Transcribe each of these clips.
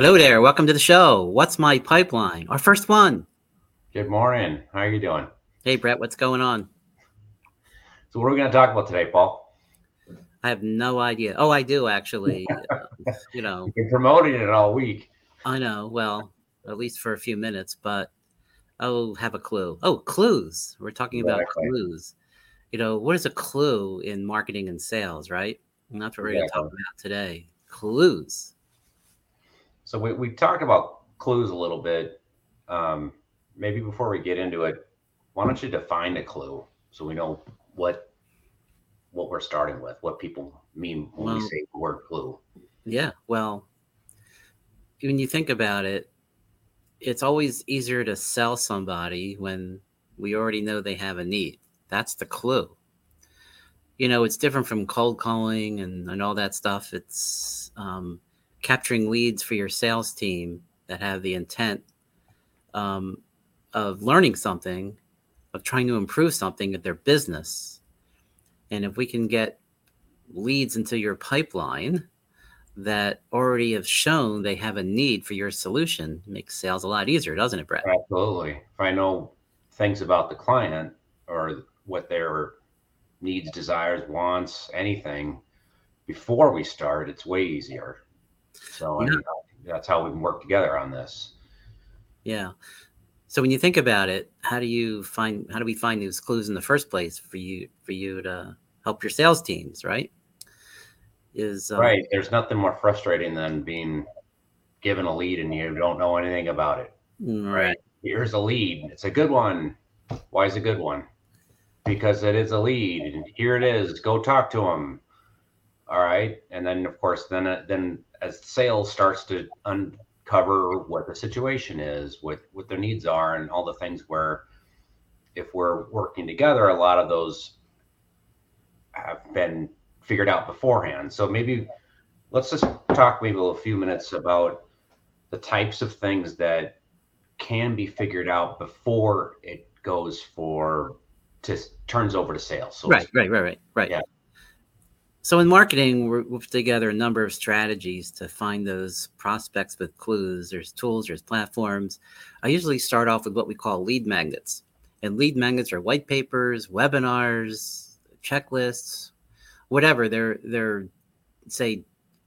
Hello there. Welcome to the show. What's my pipeline? Our first one. Good morning. How are you doing? Hey, Brett. What's going on? So, what are we going to talk about today, Paul? I have no idea. Oh, I do actually. uh, you know, You've been promoting it all week. I know. Well, at least for a few minutes, but I'll have a clue. Oh, clues. We're talking about clues. You know, what is a clue in marketing and sales, right? And that's what we're going to talk about today. Clues. So, we, we talked about clues a little bit. Um, maybe before we get into it, why don't you define a clue so we know what what we're starting with, what people mean when we say the word clue? Yeah. Well, when you think about it, it's always easier to sell somebody when we already know they have a need. That's the clue. You know, it's different from cold calling and, and all that stuff. It's um, capturing leads for your sales team that have the intent um, of learning something, of trying to improve something at their business. And if we can get leads into your pipeline, that already have shown they have a need for your solution makes sales a lot easier, doesn't it, Brett? Absolutely. If I know things about the client or what their needs, desires, wants, anything before we start, it's way easier. So, Yeah. that's how we work together on this. Yeah. So when you think about it, how do you find how do we find these clues in the first place for you for you to help your sales teams, right? Is um, Right. There's nothing more frustrating than being given a lead and you don't know anything about it. mm, right. Here's a lead. It's a good one. Why is it a good one? Because it is a lead. And here it is. Go talk to them. All right. And then, of course, then uh, then as sales starts to uncover what the situation is, what what their needs are, and all the things where, if we're working together, a lot of those have been figured out beforehand. So maybe let's just talk maybe a few minutes about the types of things that can be figured out before it goes for to turns over to sales. So Right, right, right, right, right. Yeah. So in marketing, we're, we've put together a number of strategies to find those prospects with clues. There's tools, there's platforms. I usually start off with what we call lead magnets, and lead magnets are white papers, webinars, checklists, whatever. They're they're say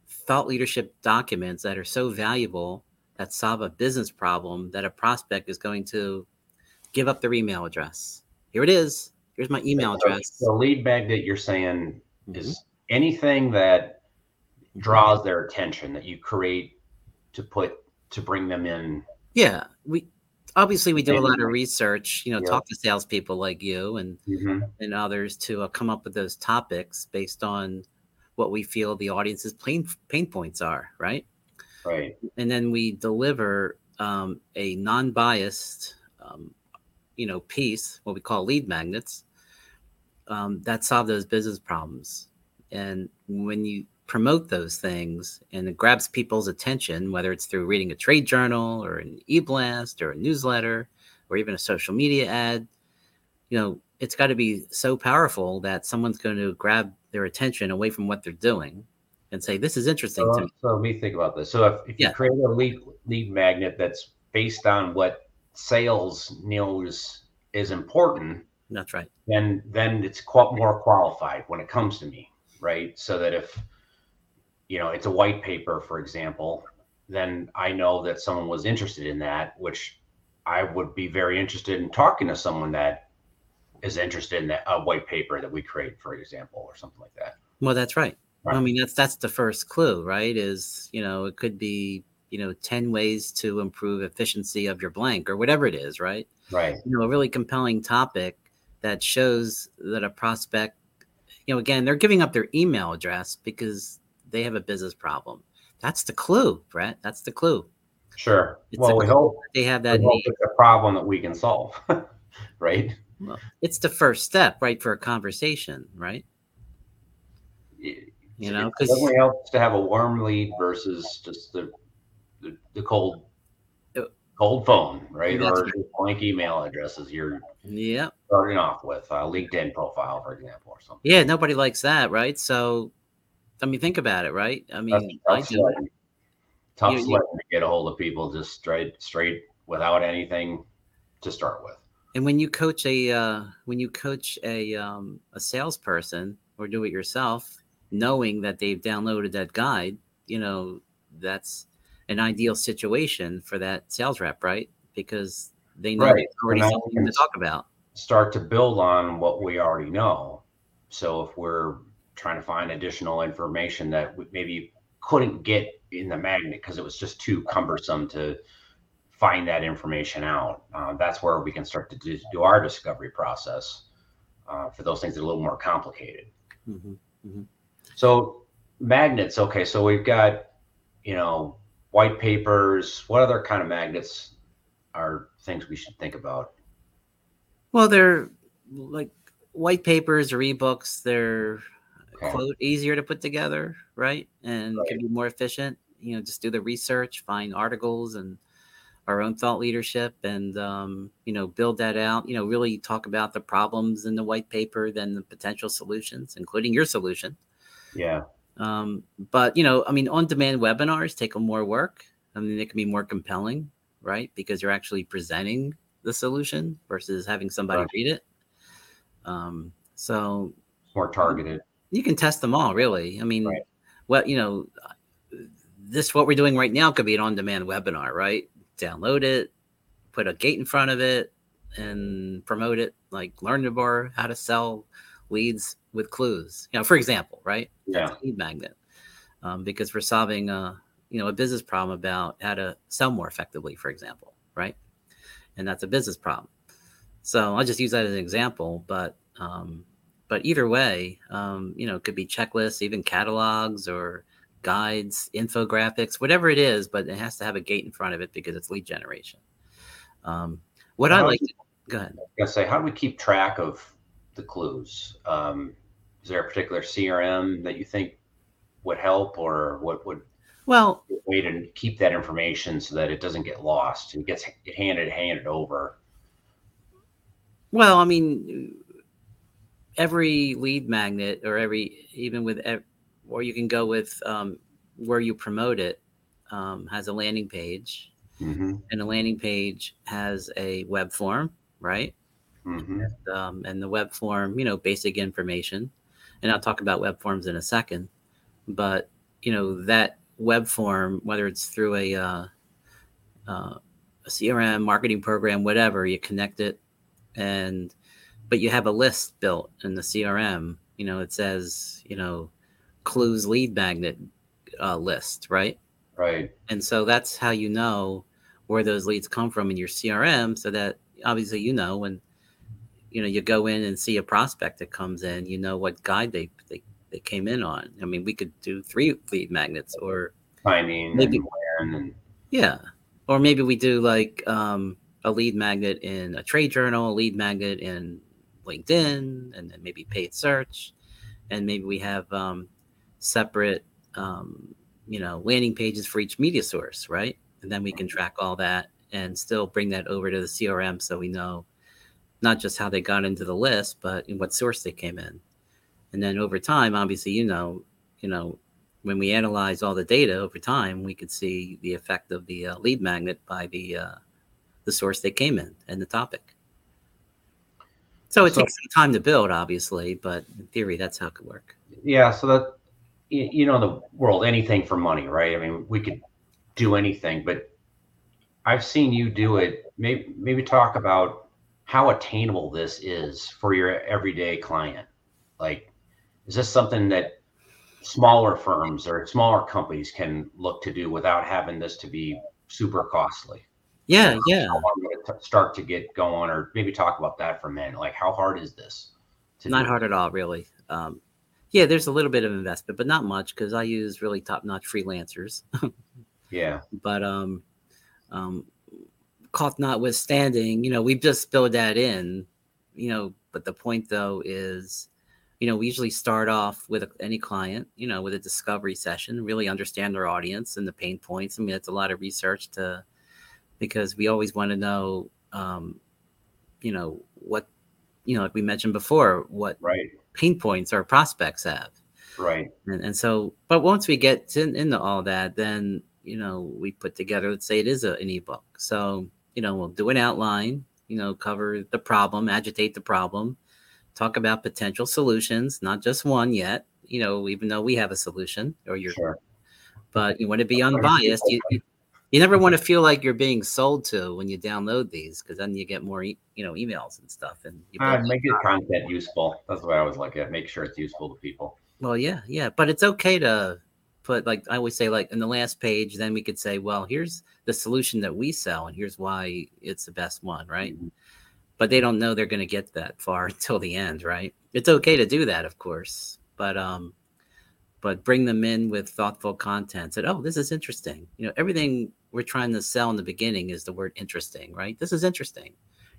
thought leadership documents that are so valuable that solve a business problem that a prospect is going to give up their email address. Here it is. Here's my email address. The lead magnet you're saying is mm-hmm. Anything that draws their attention that you create to put to bring them in. Yeah, we obviously we do a lot of research. You know, Yeah. talk to salespeople like you and and others to uh, come up with those topics based on what we feel the audience's pain pain points are, right? Right. And then we deliver um, a non-biased, um, you know, piece, what we call lead magnets, um, that solve those business problems. And when you promote those things and it grabs people's attention, whether it's through reading a trade journal or an e-blast or a newsletter or even a social media ad, you know, it's got to be so powerful that someone's going to grab their attention away from what they're doing and say, "This is interesting to So, me." so let me think about this. So if, if Yeah. you create a lead lead magnet that's based on what sales knows is important, That's right. then then it's more qualified when it comes to me, right? So that if you know it's a white paper, for example, then I know that someone was interested in that, which I would be very interested in talking to someone that is interested in that a white paper that we create, for example, or something like that. Well, that's right. I mean, that's that's the first clue, right? Is you know, it could be you know ten ways to improve efficiency of your blank or whatever it is, right? Right. You know, a really compelling topic that shows that a prospect, you know, again, they're giving up their email address because they have a business problem. That's the clue, Brett. That's the clue. Sure. It's well, we hope, they have that hope it's a problem that we can solve, right? Well, it's the first step, right, for a conversation, right? You know, because definitely helps to have a warm lead versus just the the, the cold cold phone, right? That's Or just blank email addresses you're yeah, starting off with, a LinkedIn profile, for example, or something. yeah, nobody likes that, right? So, I mean, think about it, right? I mean, That's- I do. like- tough You- to get a hold of people just straight straight without anything to start with. And when you coach a uh, when you coach a um, a salesperson or do it yourself, knowing that they've downloaded that guide, you know that's an ideal situation for that sales rep, right? Because they know Right. already And something to talk about. Start to build on what we already know. So if we're trying to find additional information that we maybe couldn't get in the magnet because it was just too cumbersome to find that information out, uh, that's where we can start to do, do our discovery process uh, for those things that are a little more complicated. Mhm. So magnets, okay. So we've got, you know, white papers. What other kind of magnets are things we should think about? Well, they're like white papers or ebooks. They're Okay. quote easier to put together, right? And can be more efficient. You know, just do the research, find articles and our own thought leadership, and um, you know, build that out. You know, really talk about the problems in the white paper, then the potential solutions, including your solution. Yeah. Um, but you know, I mean, on-demand webinars take more work. I mean, it can be more compelling, right? Because you're actually presenting the solution versus having somebody Right. read it. Um, so more targeted. you can test them all, really. I mean, Right. what you know, this what we're doing right now could be an on-demand webinar, right? Download it, put a gate in front of it, and promote it. Like learn to more how to sell leads with clues. You know, for example, right? Yeah. That's lead magnet, um, because we're solving a you know a business problem about how to sell more effectively, for example, right? And that's a business problem. So I'll just use that as an example, but um, but either way, um, you know, it could be checklists, even catalogs or guides, infographics, whatever it is, but it has to have a gate in front of it because it's lead generation. Um, what I like, does- to, go ahead. I was gonna say, how do we keep track of the clues? Um, is there a particular CRM that you think would help, or what would Well, way to keep that information so that it doesn't get lost and gets it handed handed over? Well, I mean, every lead magnet or every even with or you can go with um, where you promote it um, has a landing page, Mm-hmm. and a landing page has a web form, right? Mm-hmm. Um, and the web form, you know, basic information, and I'll talk about web forms in a second. But you know that web form, whether it's through a uh, uh, a CRM marketing program, whatever, you connect it, and but you have a list built in the CRM. You know, it says you know clues lead magnet uh, list, right? Right. And so that's how you know where those leads come from in your CRM, so that obviously you know when you know you go in and see a prospect that comes in, you know what guide they they, they came in on. I mean, we could do three lead magnets or Timing Maybe- and and yeah. Or maybe we do like um, a lead magnet in a trade journal, a lead magnet in LinkedIn, and then maybe paid search. And maybe we have um, separate, um, you know, landing pages for each media source, right? And then we can track all that and still bring that over to the CRM so we know not just how they got into the list, but in what source they came in. And then over time, obviously, you know, you know, when we analyze all the data over time, we could see the effect of the uh, lead magnet by the uh, the source they came in and the topic. So it So- takes some time to build, obviously, but in theory, that's how it could work. yeah. So that you know, in the world, anything for money, right? I mean, we could do anything, but I've seen you do it. Maybe maybe talk about how attainable this is for your everyday client. Like, is this something that smaller firms or smaller companies can look to do without having this to be super costly? Yeah, yeah. How hard start to get going, or maybe talk about that for a minute. Like, how hard is this? to Not do? hard at all, really. Um, yeah, there's a little bit of investment, but not much because I use really top-notch freelancers. Yeah. but um, um, cost notwithstanding, you know, we've just built that in, you know. But the point though is, you know, we usually start off with any client, you know, with a discovery session, really understand their audience and the pain points. I mean, it's a lot of research to because we always want to know, um, you know, what, you know, like we mentioned before, what Right. pain points our prospects have Right. and, and so but once we get to, into all that then you know, we put together, let's say it is a, an ebook. So, you know, we'll do an outline, you know, cover the problem, agitate the problem, talk about potential solutions, not just one yet, you know, even though we have a solution or you're, sure. but you want to be unbiased. You, you, never want to feel like you're being sold to when you download these because then you get more, e- you know, emails and stuff. And you uh, make your content useful. That's the way I always look at. It. Make sure it's useful to people. Well, yeah, yeah, but it's okay to put like I always say, like in the last page, then we could say, well, here's the solution that we sell, and here's why it's the best one, right? Mm-hmm. But they don't know they're going to get that far until the end, right? It's okay to do that, of course, but um, but bring them in with thoughtful content. Said, oh, this is interesting. You know, everything we're trying to sell in the beginning is the word interesting, right? This is interesting.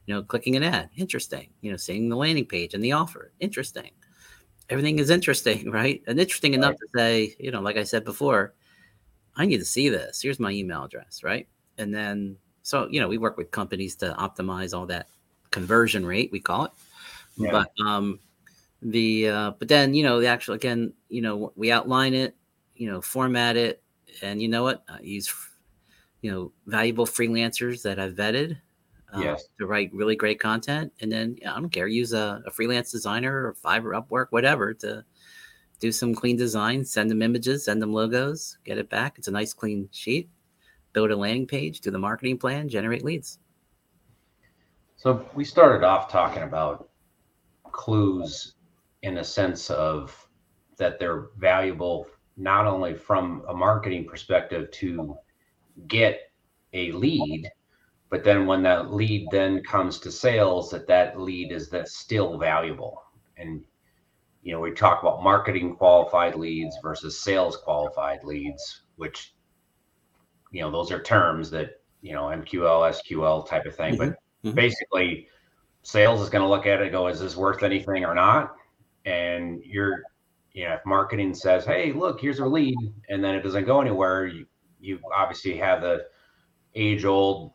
You know, clicking an ad, interesting. You know, seeing the landing page and the offer, interesting everything is interesting, right? And interesting right. enough to say, you know, like I said before, I need to see this. Here's my email address, right? And then, so, you know, we work with companies to optimize all that conversion rate, we call it. Yeah. But, um, the, uh, but then, you know, the actual, again, you know, we outline it, you know, format it, and you know what? I use, you know, valuable freelancers that I've vetted uh, yes. to write really great content. And then I don't care, use a, a, freelance designer or Fiverr, Upwork, whatever to do some clean design, send them images, send them logos, get it back. It's a nice clean sheet. Build a landing page, do the marketing plan, generate leads. So we started off talking about clues in a sense of that they're valuable not only from a marketing perspective to get a lead but then when that lead then comes to sales that that lead is that still valuable and you know we talk about marketing qualified leads versus sales qualified leads which you know those are terms that you know mql sql type of thing mm-hmm. but mm-hmm. basically sales is going to look at it go is this worth anything or not and you're you know if marketing says hey look here's a lead and then it doesn't go anywhere you you obviously have the age old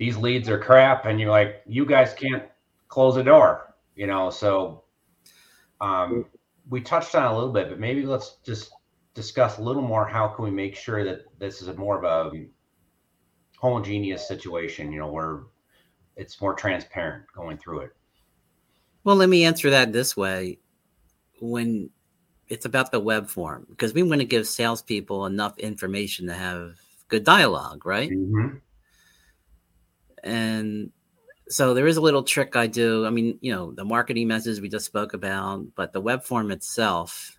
these leads are crap and you're like you guys can't close a door you know so um, we touched on a little bit but maybe let's just discuss a little more how can we make sure that this is a more of a homogeneous situation you know where it's more transparent going through it. Well let me answer that this way. When it's about the web form because we want to give salespeople enough information to have good dialogue right? Mm-hmm and so there is a little trick I do. I mean, you know, the marketing message we just spoke about, but the web form itself,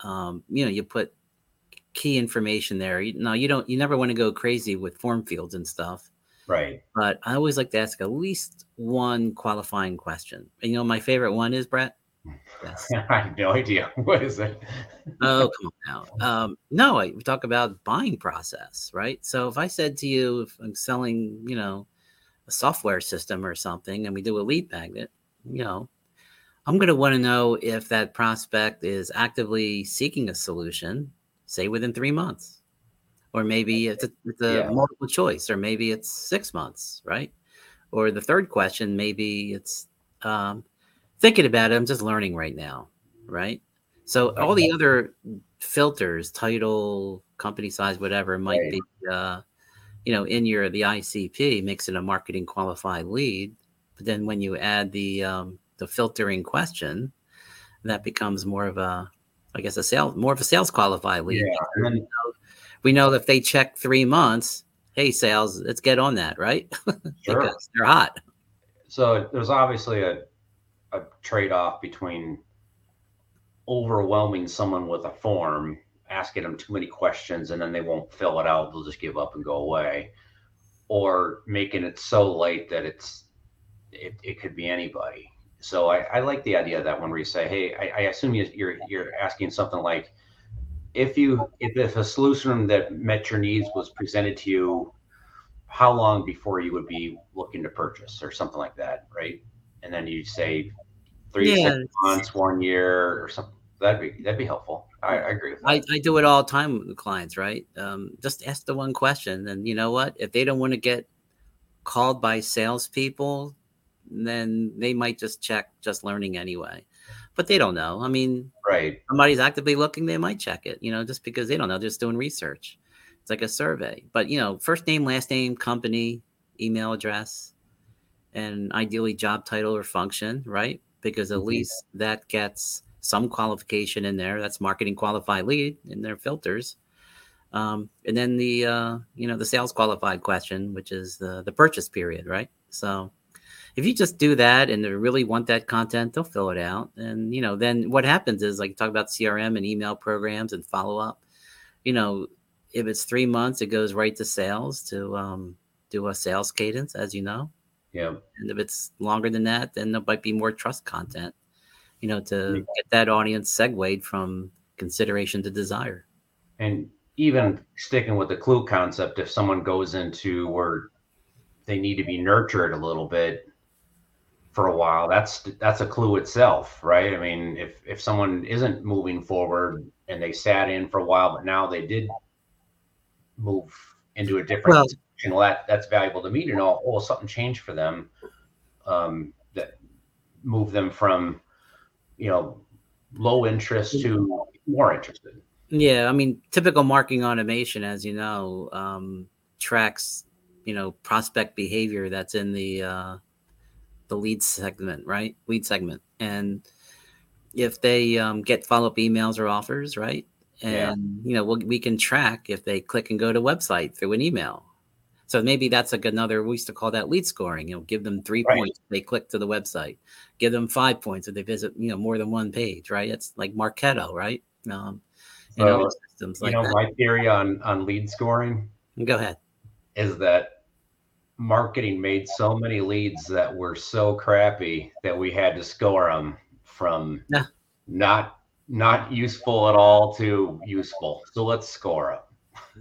um, you know, you put key information there. You, no, you don't. You never want to go crazy with form fields and stuff. Right. But I always like to ask at least one qualifying question. And, you know, my favorite one is Brett. Yes. I have no idea. What is it? oh, come on now. Um, no, I, we talk about buying process, right? So if I said to you, if I'm selling, you know, a software system or something and we do a lead magnet, you know, I'm going to want to know if that prospect is actively seeking a solution, say within three months, or maybe it's a, it's a yeah. multiple choice, or maybe it's six months, right? Or the third question, maybe it's um, thinking about it. I'm just learning right now, right? So all the other filters, title, company size, whatever, might right. be uh, you know, in your the ICP makes it a marketing qualified lead. But then when you add the um, the filtering question, that becomes more of a, I guess, a sales more of a sales qualified lead. Yeah. We know, we know that if they check three months, hey, sales, let's get on that, right? Sure. because they're hot. So there's obviously a a trade off between overwhelming someone with a form asking them too many questions and then they won't fill it out. They'll just give up and go away, or making it so late that it's it, it could be anybody. So I, I like the idea of that one where you say, hey, I, I assume you, you're you're asking something like, if you if, if a solution that met your needs was presented to you, how long before you would be looking to purchase or something like that, right? And then you say three yeah. six months, one year, or something. That'd be that'd be helpful. I, I agree with that. I, I do it all the time with clients, right? Um, just ask the one question, and you know what? If they don't want to get called by salespeople, then they might just check just learning anyway. But they don't know. I mean, right? Somebody's actively looking, they might check it. You know, just because they don't know, just doing research. It's like a survey, but you know, first name, last name, company, email address, and ideally job title or function, right? Because at Mhm. least that gets some qualification in there. That's marketing qualified lead in their filters. Um, and then the uh, you know the sales qualified question, which is the the purchase period, right? So if you just do that and they really want that content, they'll fill it out. And you know, then what happens is like you talk about CRM and email programs and follow up. You know, if it's three months, it goes right to sales to um, do a sales cadence, as you know. Yeah. And if it's longer than that, then there might be more trust content. You know, to Yeah. get that audience segued from consideration to desire. And even sticking with the clue concept, if someone goes into where they need to be nurtured a little bit for a while, that's that's a clue itself, right? I mean, if if someone isn't moving forward and they sat in for a while, but now they did move into a different Well- situation, well, that that's valuable to me to know. Oh, something changed for them. Um, that moved them from, you know, low interest to more interested. Yeah, I mean, typical marketing automation, as you know, um, tracks you know prospect behavior that's in the uh, the lead segment, right? Lead segment, and if they um, get follow up emails or offers, right? And Yeah. you know, we'll, we can track if they click and go to website through an email. So maybe that's like another. We used to call that lead scoring. You know, give them three Right. points if they click to the website. Give them five points if they visit. You know, more than one page, right? It's like Marketo, right? Um, So, other systems You know, that. my theory on on lead scoring Go ahead. is that marketing made so many leads that were so crappy that we had to score them from Yeah. not not useful at all to useful. So let's score them.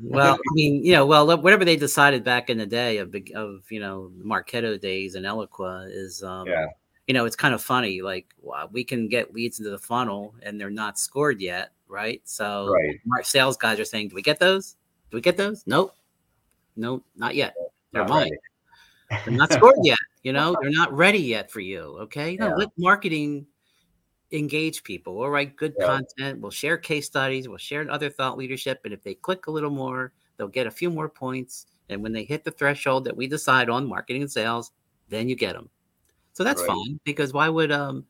Well, I mean, you know, well, whatever they decided back in the day of of you know Marketo days and Eloqua is, um, Yeah. you know, it's kind of funny. Like wow, we can get leads into the funnel and they're not scored yet, right? So, Right. our sales guys are saying, "Do we get those? Do we get those? Nope, nope, not yet. They're Not mine. right. They're not scored yet. You know, they're not ready yet for you. Okay, no, Yeah. let marketing engage people. We'll write good Yeah. content. We'll share case studies. We'll share other thought leadership. And if they click a little more, they'll get a few more points. And when they hit the threshold that we decide on marketing and sales, then you get them. So that's Right. fine because why would um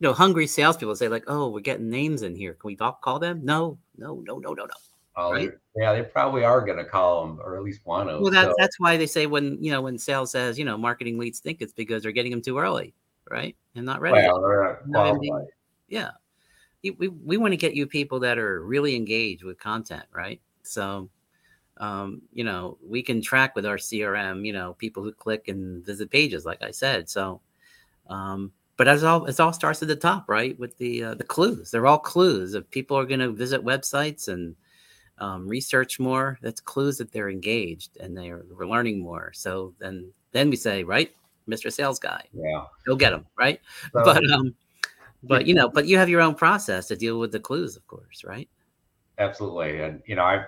you know hungry salespeople say like, oh, we're getting names in here. Can we call them? No, no, no, no, no, no. Oh, Right? Yeah, they probably are going to call them, or at least want to. Well, that's so- that's why they say when you know when sales says you know marketing leads think it's because they're getting them too early, right? And not ready. well, they're not No, I mean- qualified. Yeah. We, we want to get you people that are really engaged with content right? So um, you know we can track with our crm you know people who click and visit pages like i said. So um, but as all it all starts at the top right with the uh, the clues. They're all clues. If people are going to visit websites and um, research more that's clues that they're engaged and they're we're learning more. So then then we say right mr sales guy. Yeah. go get them right? So- but um but you know but you have your own process to deal with the clues of course right? Absolutely. And you know i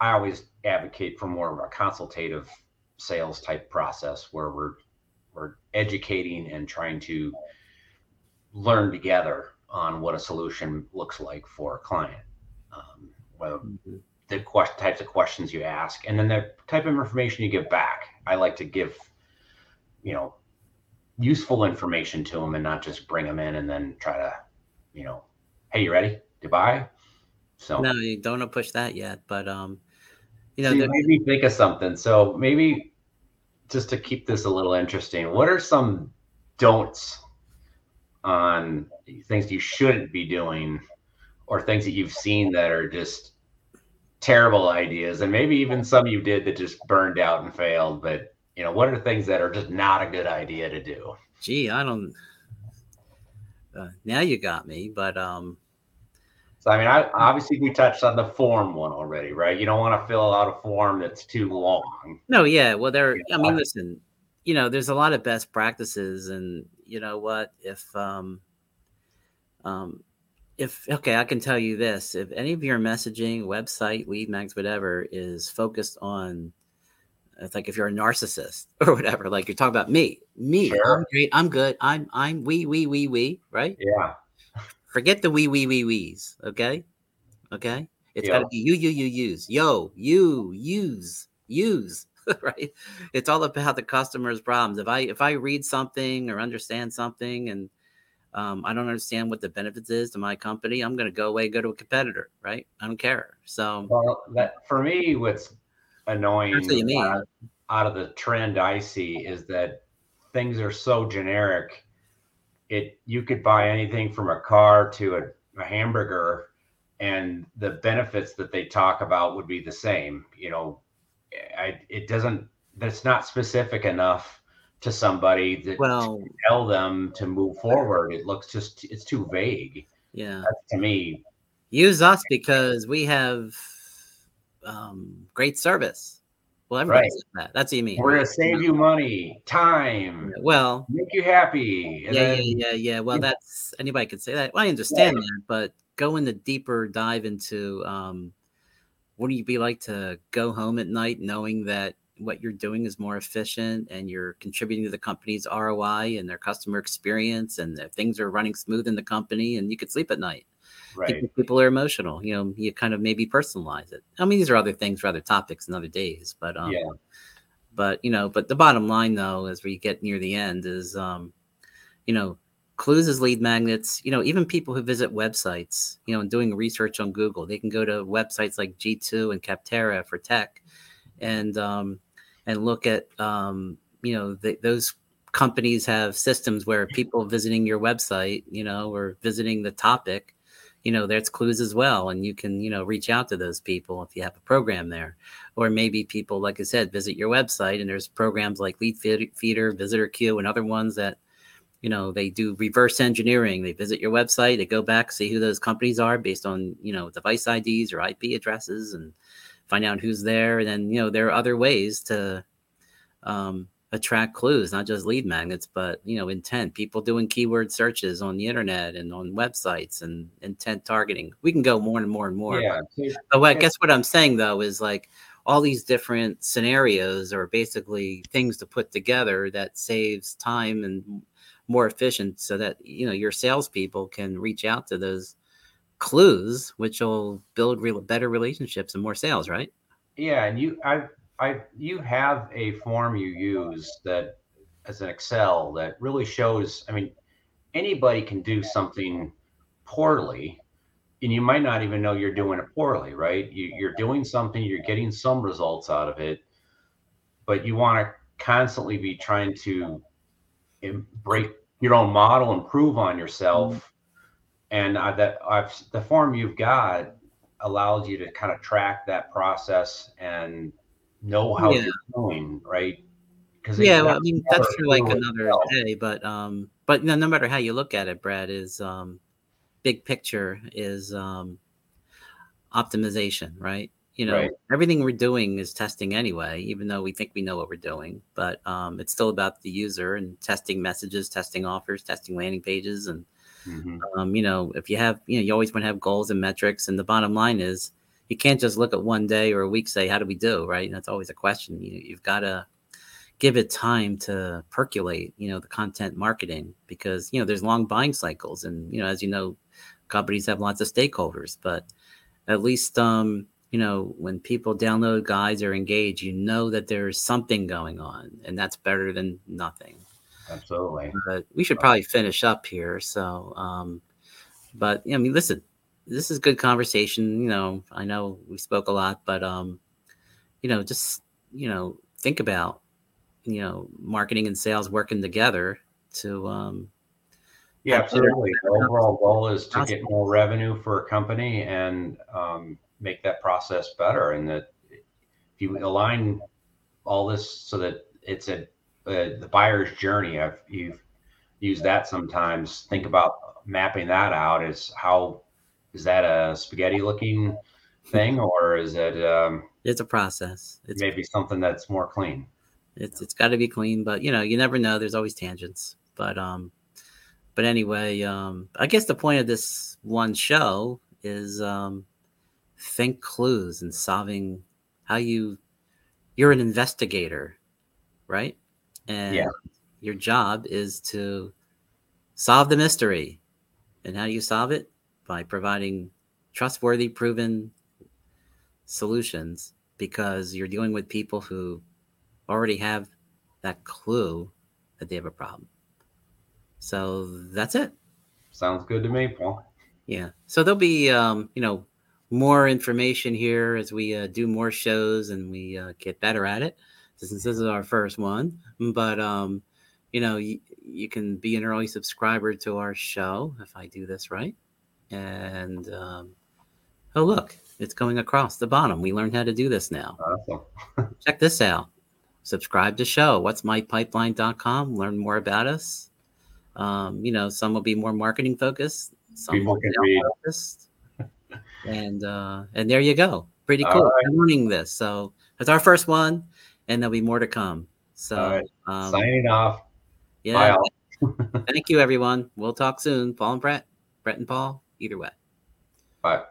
i always advocate for more of a consultative sales type process where we're we're educating and trying to learn together on what a solution looks like for a client. Um, whether the question, types of questions you ask and then the type of information you give back. I like to give you know useful information to them and not just bring them in and then try to you know hey you ready to buy so no you don't want to push that yet but um you know See, the, made me think of something. So maybe just to keep this a little interesting, what are some don'ts on things you shouldn't be doing or things that you've seen that are just terrible ideas and maybe even some you did that just burned out and failed but you know what are the things that are just not a good idea to do? Gee i don't uh, now you got me but um so i mean I, obviously we touched on the form one already right? You don't want to fill out a form that's too long. No yeah well there i mean listen you know there's a lot of best practices and you know what if um um if okay i can tell you this if any of your messaging website lead mags whatever is focused on it's like if you're a narcissist or whatever like you're talking about me me Sure. i'm great i'm good i'm i'm we we we we right yeah forget the wee wee wee wees okay okay It's yep. got to be you, you, you, use. Yo, you, use, use. right? It's all about the customer's problems. If I if I read something or understand something and um, I don't understand what the benefits is to my company, I'm going to go away, go to a competitor, right? I don't care. So, well, that for me, what's annoying out, out of the trend I see is that things are so generic. It you could buy anything from a car to a, a hamburger, and the benefits that they talk about would be the same. You know, I, it doesn't. That's not specific enough to somebody that well, to tell them to move forward. It looks just it's too vague. Yeah, That's, to me, use us because we have um, great service. Well, everybody right. says that. That's what you mean. We're gonna save you money, time. Well, make you happy. Yeah, then, yeah, yeah, yeah. Well, that's anybody could say that. Well, I understand that, but go in the deeper dive into um, what do you be like to go home at night knowing that what you're doing is more efficient and you're contributing to the company's ROI and their customer experience and that things are running smooth in the company and you could sleep at night. Right. People are emotional. You know, you kind of maybe personalize it. I mean, these are other things for other topics and other days, but um, yeah. But you know, but the bottom line though, as we get near the end, is um, you know, clues as lead magnets. You know, even people who visit websites, you know, and doing research on Google, they can go to websites like G2 and Capterra for tech, and um, and look at um, you know the, those companies have systems where people visiting your website, you know, or visiting the topic, you know, there's clues as well, and you can you know reach out to those people if you have a program there, or maybe people like I said visit your website and there's programs like Lead Feeder, Visitor Queue, and other ones that you know they do reverse engineering they visit your website they go back see who those companies are based on you know device ids or ip addresses and find out who's there. And then, you know, there are other ways to um, attract clues, not just lead magnets, but, you know, intent, people doing keyword searches on the internet and on websites and intent targeting. We can go more and more and more. Yeah. But, but I guess what I'm saying though is like all these different scenarios are basically things to put together that saves time and more efficient so that, you know, your salespeople can reach out to those clues, which will build real better relationships and more sales, right? Yeah, and you, I, I, you have a form you use that as an Excel that really shows. I mean, anybody can do something poorly, and you might not even know you're doing it poorly, right? You, you're doing something, you're getting some results out of it, but you want to constantly be trying to break your own model, improve on yourself. Mm-hmm and I, that I've the form you've got allows you to kind of track that process and know how yeah. you're doing, right? Because yeah, well, I mean that's for like another itself. day, but um, but no, no matter how you look at it, Brad is um, big picture is um, optimization, right? You know, right. everything we're doing is testing anyway, even though we think we know what we're doing. But um, it's still about the user and testing messages, testing offers, testing landing pages, and Mm-hmm. Um, you know, if you have, you know, you always want to have goals and metrics. And the bottom line is you can't just look at one day or a week, say, how do we do? Right. And that's always a question. You, you've got to give it time to percolate, you know, the content marketing because, you know, there's long buying cycles. And, you know, as you know, companies have lots of stakeholders, but at least, um, you know, when people download guides or engage, you know that there's something going on, and that's better than nothing. Absolutely. But we should probably finish up here. So, um, but I mean, listen, this is good conversation. You know, I know we spoke a lot, but um, you know, just you know, think about you know, marketing and sales working together to um, yeah, absolutely. The overall goal is to get more revenue for a company and um, make that process better. And that if you align all this so that it's a uh, the buyer's journey. I've you've used that sometimes. Think about mapping that out. Is how is that a spaghetti looking thing or is it? Um, it's a process. It's maybe something that's more clean. It's it's got to be clean, but you know you never know. There's always tangents, but um, but anyway, um, I guess the point of this one show is um, think clues and solving how you you're an investigator, right? And yeah. your job is to solve the mystery. And how do you solve it? By providing trustworthy, proven solutions because you're dealing with people who already have that clue that they have a problem. So that's it. Sounds good to me, Paul. Yeah. So there'll be, um, you know, more information here as we uh, do more shows and we uh, get better at it. Since this is our first one, but um, you know, you, you can be an early subscriber to our show if I do this right. And um, oh, look, it's going across the bottom. We learned how to do this now. Awesome. Check this out. Subscribe to show. What's mypipeline.com. Learn more about us. Um, you know, some will be more marketing focused. Some People will be read. focused. and uh, and there you go. Pretty cool. right. I'm learning this. So that's our first one, and there'll be more to come. So right. um, Signing off. Bye, yeah. all. Thank you, everyone. We'll talk soon. Paul and Brett, Brett and Paul, either way. Bye.